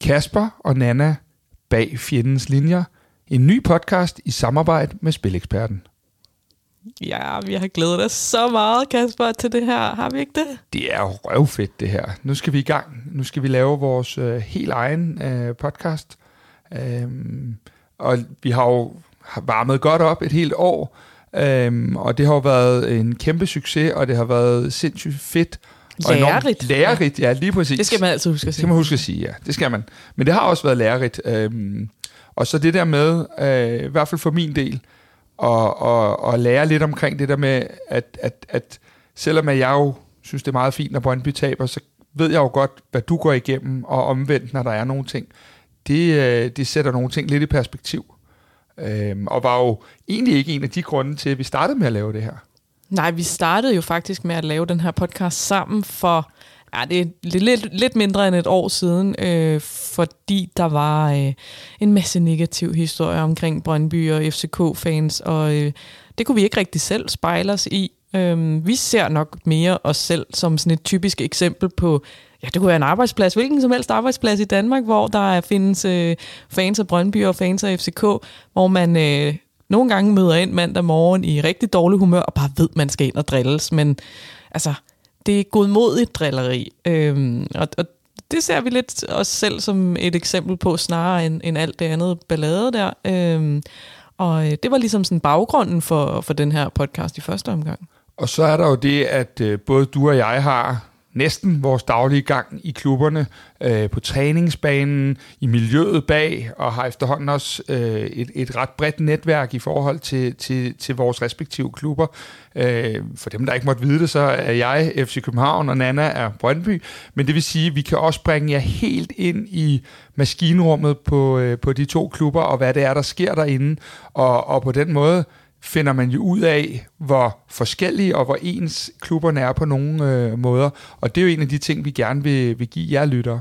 Kasper og Nana bag Fjendens Linjer. En ny podcast i samarbejde med Spileksperten. Ja, vi har glædet os så meget, Kasper, til det her. Har vi ikke det? Det er jo røvfedt, det her. Nu skal vi i gang. Nu skal vi lave vores øh, helt egen øh, podcast. Øhm, og vi har jo varmet godt op et helt år, øhm, og det har jo været en kæmpe succes, og det har været sindssygt fedt. Og Lærerigt. Lærerigt, ja, lige præcis. Det skal man altid huske at Det sige. skal man huske at sige, ja. Det skal man. Men det har også været lærerigt. Øhm, og så det der med, øh, i hvert fald for min del, at, at, at lære lidt omkring det der med, at, at, at selvom jeg jo synes, det er meget fint, når Brøndby taber, så ved jeg jo godt, hvad du går igennem, og omvendt, når der er nogle ting. Det, øh, det sætter nogle ting lidt i perspektiv. Øhm, og var jo egentlig ikke en af de grunde til, at vi startede med at lave det her. Nej, vi startede jo faktisk med at lave den her podcast sammen for ja, det er lidt, lidt, lidt mindre end et år siden, øh, fordi der var øh, en masse negativ historie omkring Brøndby og FCK-fans, og øh, det kunne vi ikke rigtig selv spejle os i. Øh, vi ser nok mere os selv som sådan et typisk eksempel på, ja, det kunne være en arbejdsplads, hvilken som helst arbejdsplads i Danmark, hvor der findes øh, fans af Brøndby og fans af FCK, hvor man... Øh, nogle gange møder ind mandag morgen i rigtig dårlig humør, og bare ved, man skal ind og drilles. Men altså, det er godmodigt drilleri. Øhm, og, og det ser vi lidt os selv som et eksempel på, snarere end, end alt det andet ballade der. Øhm, og øh, det var ligesom sådan baggrunden for, for den her podcast i første omgang. Og så er der jo det, at øh, både du og jeg har næsten vores daglige gang i klubberne, øh, på træningsbanen, i miljøet bag, og har efterhånden også øh, et, et ret bredt netværk i forhold til, til, til vores respektive klubber. Øh, for dem, der ikke måtte vide det, så er jeg FC København, og Nana er Brøndby. Men det vil sige, at vi kan også bringe jer helt ind i maskinrummet på, øh, på de to klubber, og hvad det er, der sker derinde. Og, og på den måde finder man jo ud af, hvor forskellige og hvor ens klubberne er på nogle øh, måder. Og det er jo en af de ting, vi gerne vil, vil give jer lyttere.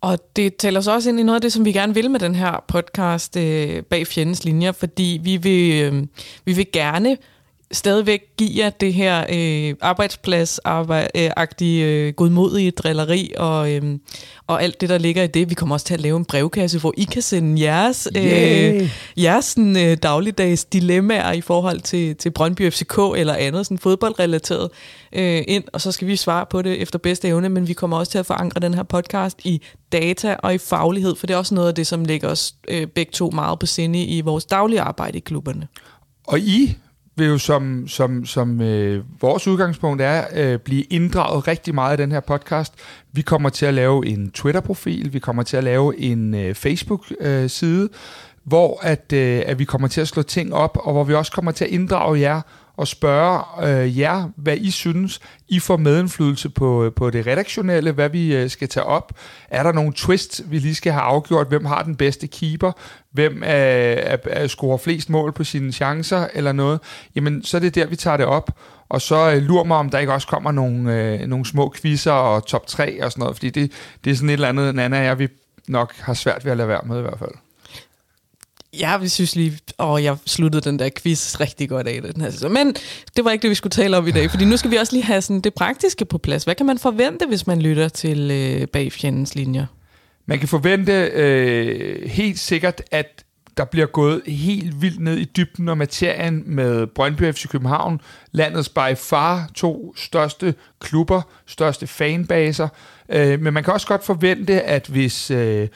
Og det tæller så også ind i noget af det, som vi gerne vil med den her podcast øh, bag fjendens linjer, fordi vi vil, øh, vi vil gerne stadigvæk give jer det her øh, arbejdspladsagtige, øh, godmodige drilleri og, øh, og alt det, der ligger i det. Vi kommer også til at lave en brevkasse, hvor I kan sende jeres, Yay! øh, jeres sådan, øh, dagligdags dilemmaer i forhold til, til Brøndby FCK eller andet sådan fodboldrelateret øh, ind, og så skal vi svare på det efter bedste evne, men vi kommer også til at forankre den her podcast i data og i faglighed, for det er også noget af det, som ligger os øh, begge to meget på sinde i vores daglige arbejde i klubberne. Og I vil jo som, som, som øh, vores udgangspunkt er øh, blive inddraget rigtig meget i den her podcast. Vi kommer til at lave en Twitter-profil, vi kommer til at lave en øh, Facebook-side, øh, hvor at, øh, at vi kommer til at slå ting op, og hvor vi også kommer til at inddrage jer og spørge øh, jer, hvad I synes. I får medindflydelse på, øh, på det redaktionelle, hvad vi øh, skal tage op. Er der nogle twists, vi lige skal have afgjort? Hvem har den bedste keeper? Hvem øh, er, er, scorer flest mål på sine chancer eller noget? Jamen, så er det der, vi tager det op. Og så øh, lurer mig, om der ikke også kommer nogle, øh, nogle små quizzer og top 3 og sådan noget, fordi det, det er sådan et eller andet, Nana og jeg, vi nok har svært ved at lade være med i hvert fald. Ja, vi synes lige, åh, jeg sluttede den der quiz rigtig godt af den her sæson. Men det var ikke det, vi skulle tale om i dag, fordi nu skal vi også lige have sådan det praktiske på plads. Hvad kan man forvente, hvis man lytter til øh, bag fjendens linjer? Man kan forvente øh, helt sikkert, at der bliver gået helt vildt ned i dybden og materien med Brøndby FC København, landets by far to største klubber, største fanbaser. Øh, men man kan også godt forvente, at hvis øh,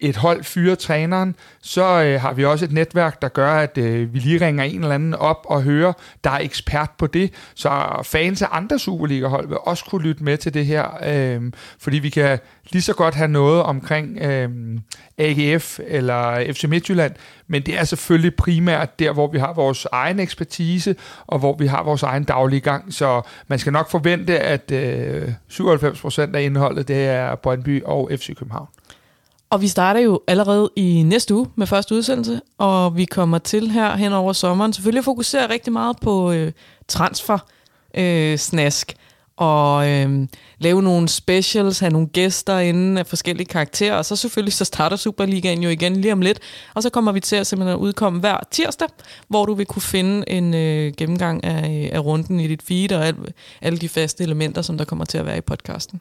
et hold fyrer træneren, så øh, har vi også et netværk, der gør, at øh, vi lige ringer en eller anden op og hører, der er ekspert på det. Så fans af andre Superliga-hold vil også kunne lytte med til det her, øh, fordi vi kan lige så godt have noget omkring øh, AGF eller FC Midtjylland, men det er selvfølgelig primært der, hvor vi har vores egen ekspertise, og hvor vi har vores egen daglige gang, så man skal nok forvente, at øh, 97% af indholdet, det er Brøndby og FC København. Og vi starter jo allerede i næste uge med første udsendelse, og vi kommer til her hen over sommeren selvfølgelig fokuserer rigtig meget på øh, transfer øh, snask og øh, lave nogle specials, have nogle gæster inden af forskellige karakterer, og så selvfølgelig så starter Superligaen jo igen lige om lidt, og så kommer vi til at simpelthen udkomme hver tirsdag, hvor du vil kunne finde en øh, gennemgang af, øh, af runden i dit feed og al, alle de faste elementer, som der kommer til at være i podcasten.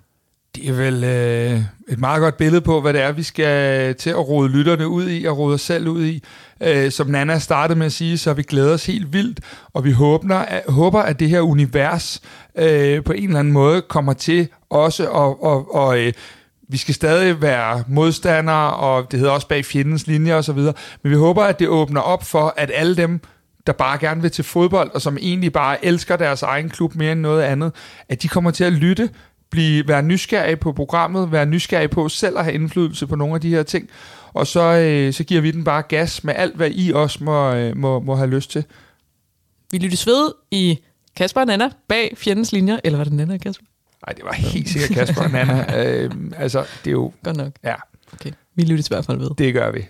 Det er vel øh, et meget godt billede på, hvad det er, vi skal til at rode lytterne ud i, og rode os selv ud i. Øh, som Nana startede med at sige, så vi glæder os helt vildt, og vi håber, at, håber, at det her univers øh, på en eller anden måde kommer til også og, og, og øh, vi skal stadig være modstandere, og det hedder også bag fjendens linjer osv., men vi håber, at det åbner op for, at alle dem, der bare gerne vil til fodbold, og som egentlig bare elsker deres egen klub mere end noget andet, at de kommer til at lytte, blive, være nysgerrige på programmet, være nysgerrige på selv at have indflydelse på nogle af de her ting, og så, øh, så giver vi den bare gas med alt, hvad I også må, øh, må, må have lyst til. Vi lyttes ved i Kasper og Nana bag fjendens linjer, eller var det Nana og Kasper? Nej, det var helt sikkert Kasper og Nana. øh, altså, det er jo... Godt nok. Ja. Okay, vi lyttes i hvert fald ved. Det gør vi.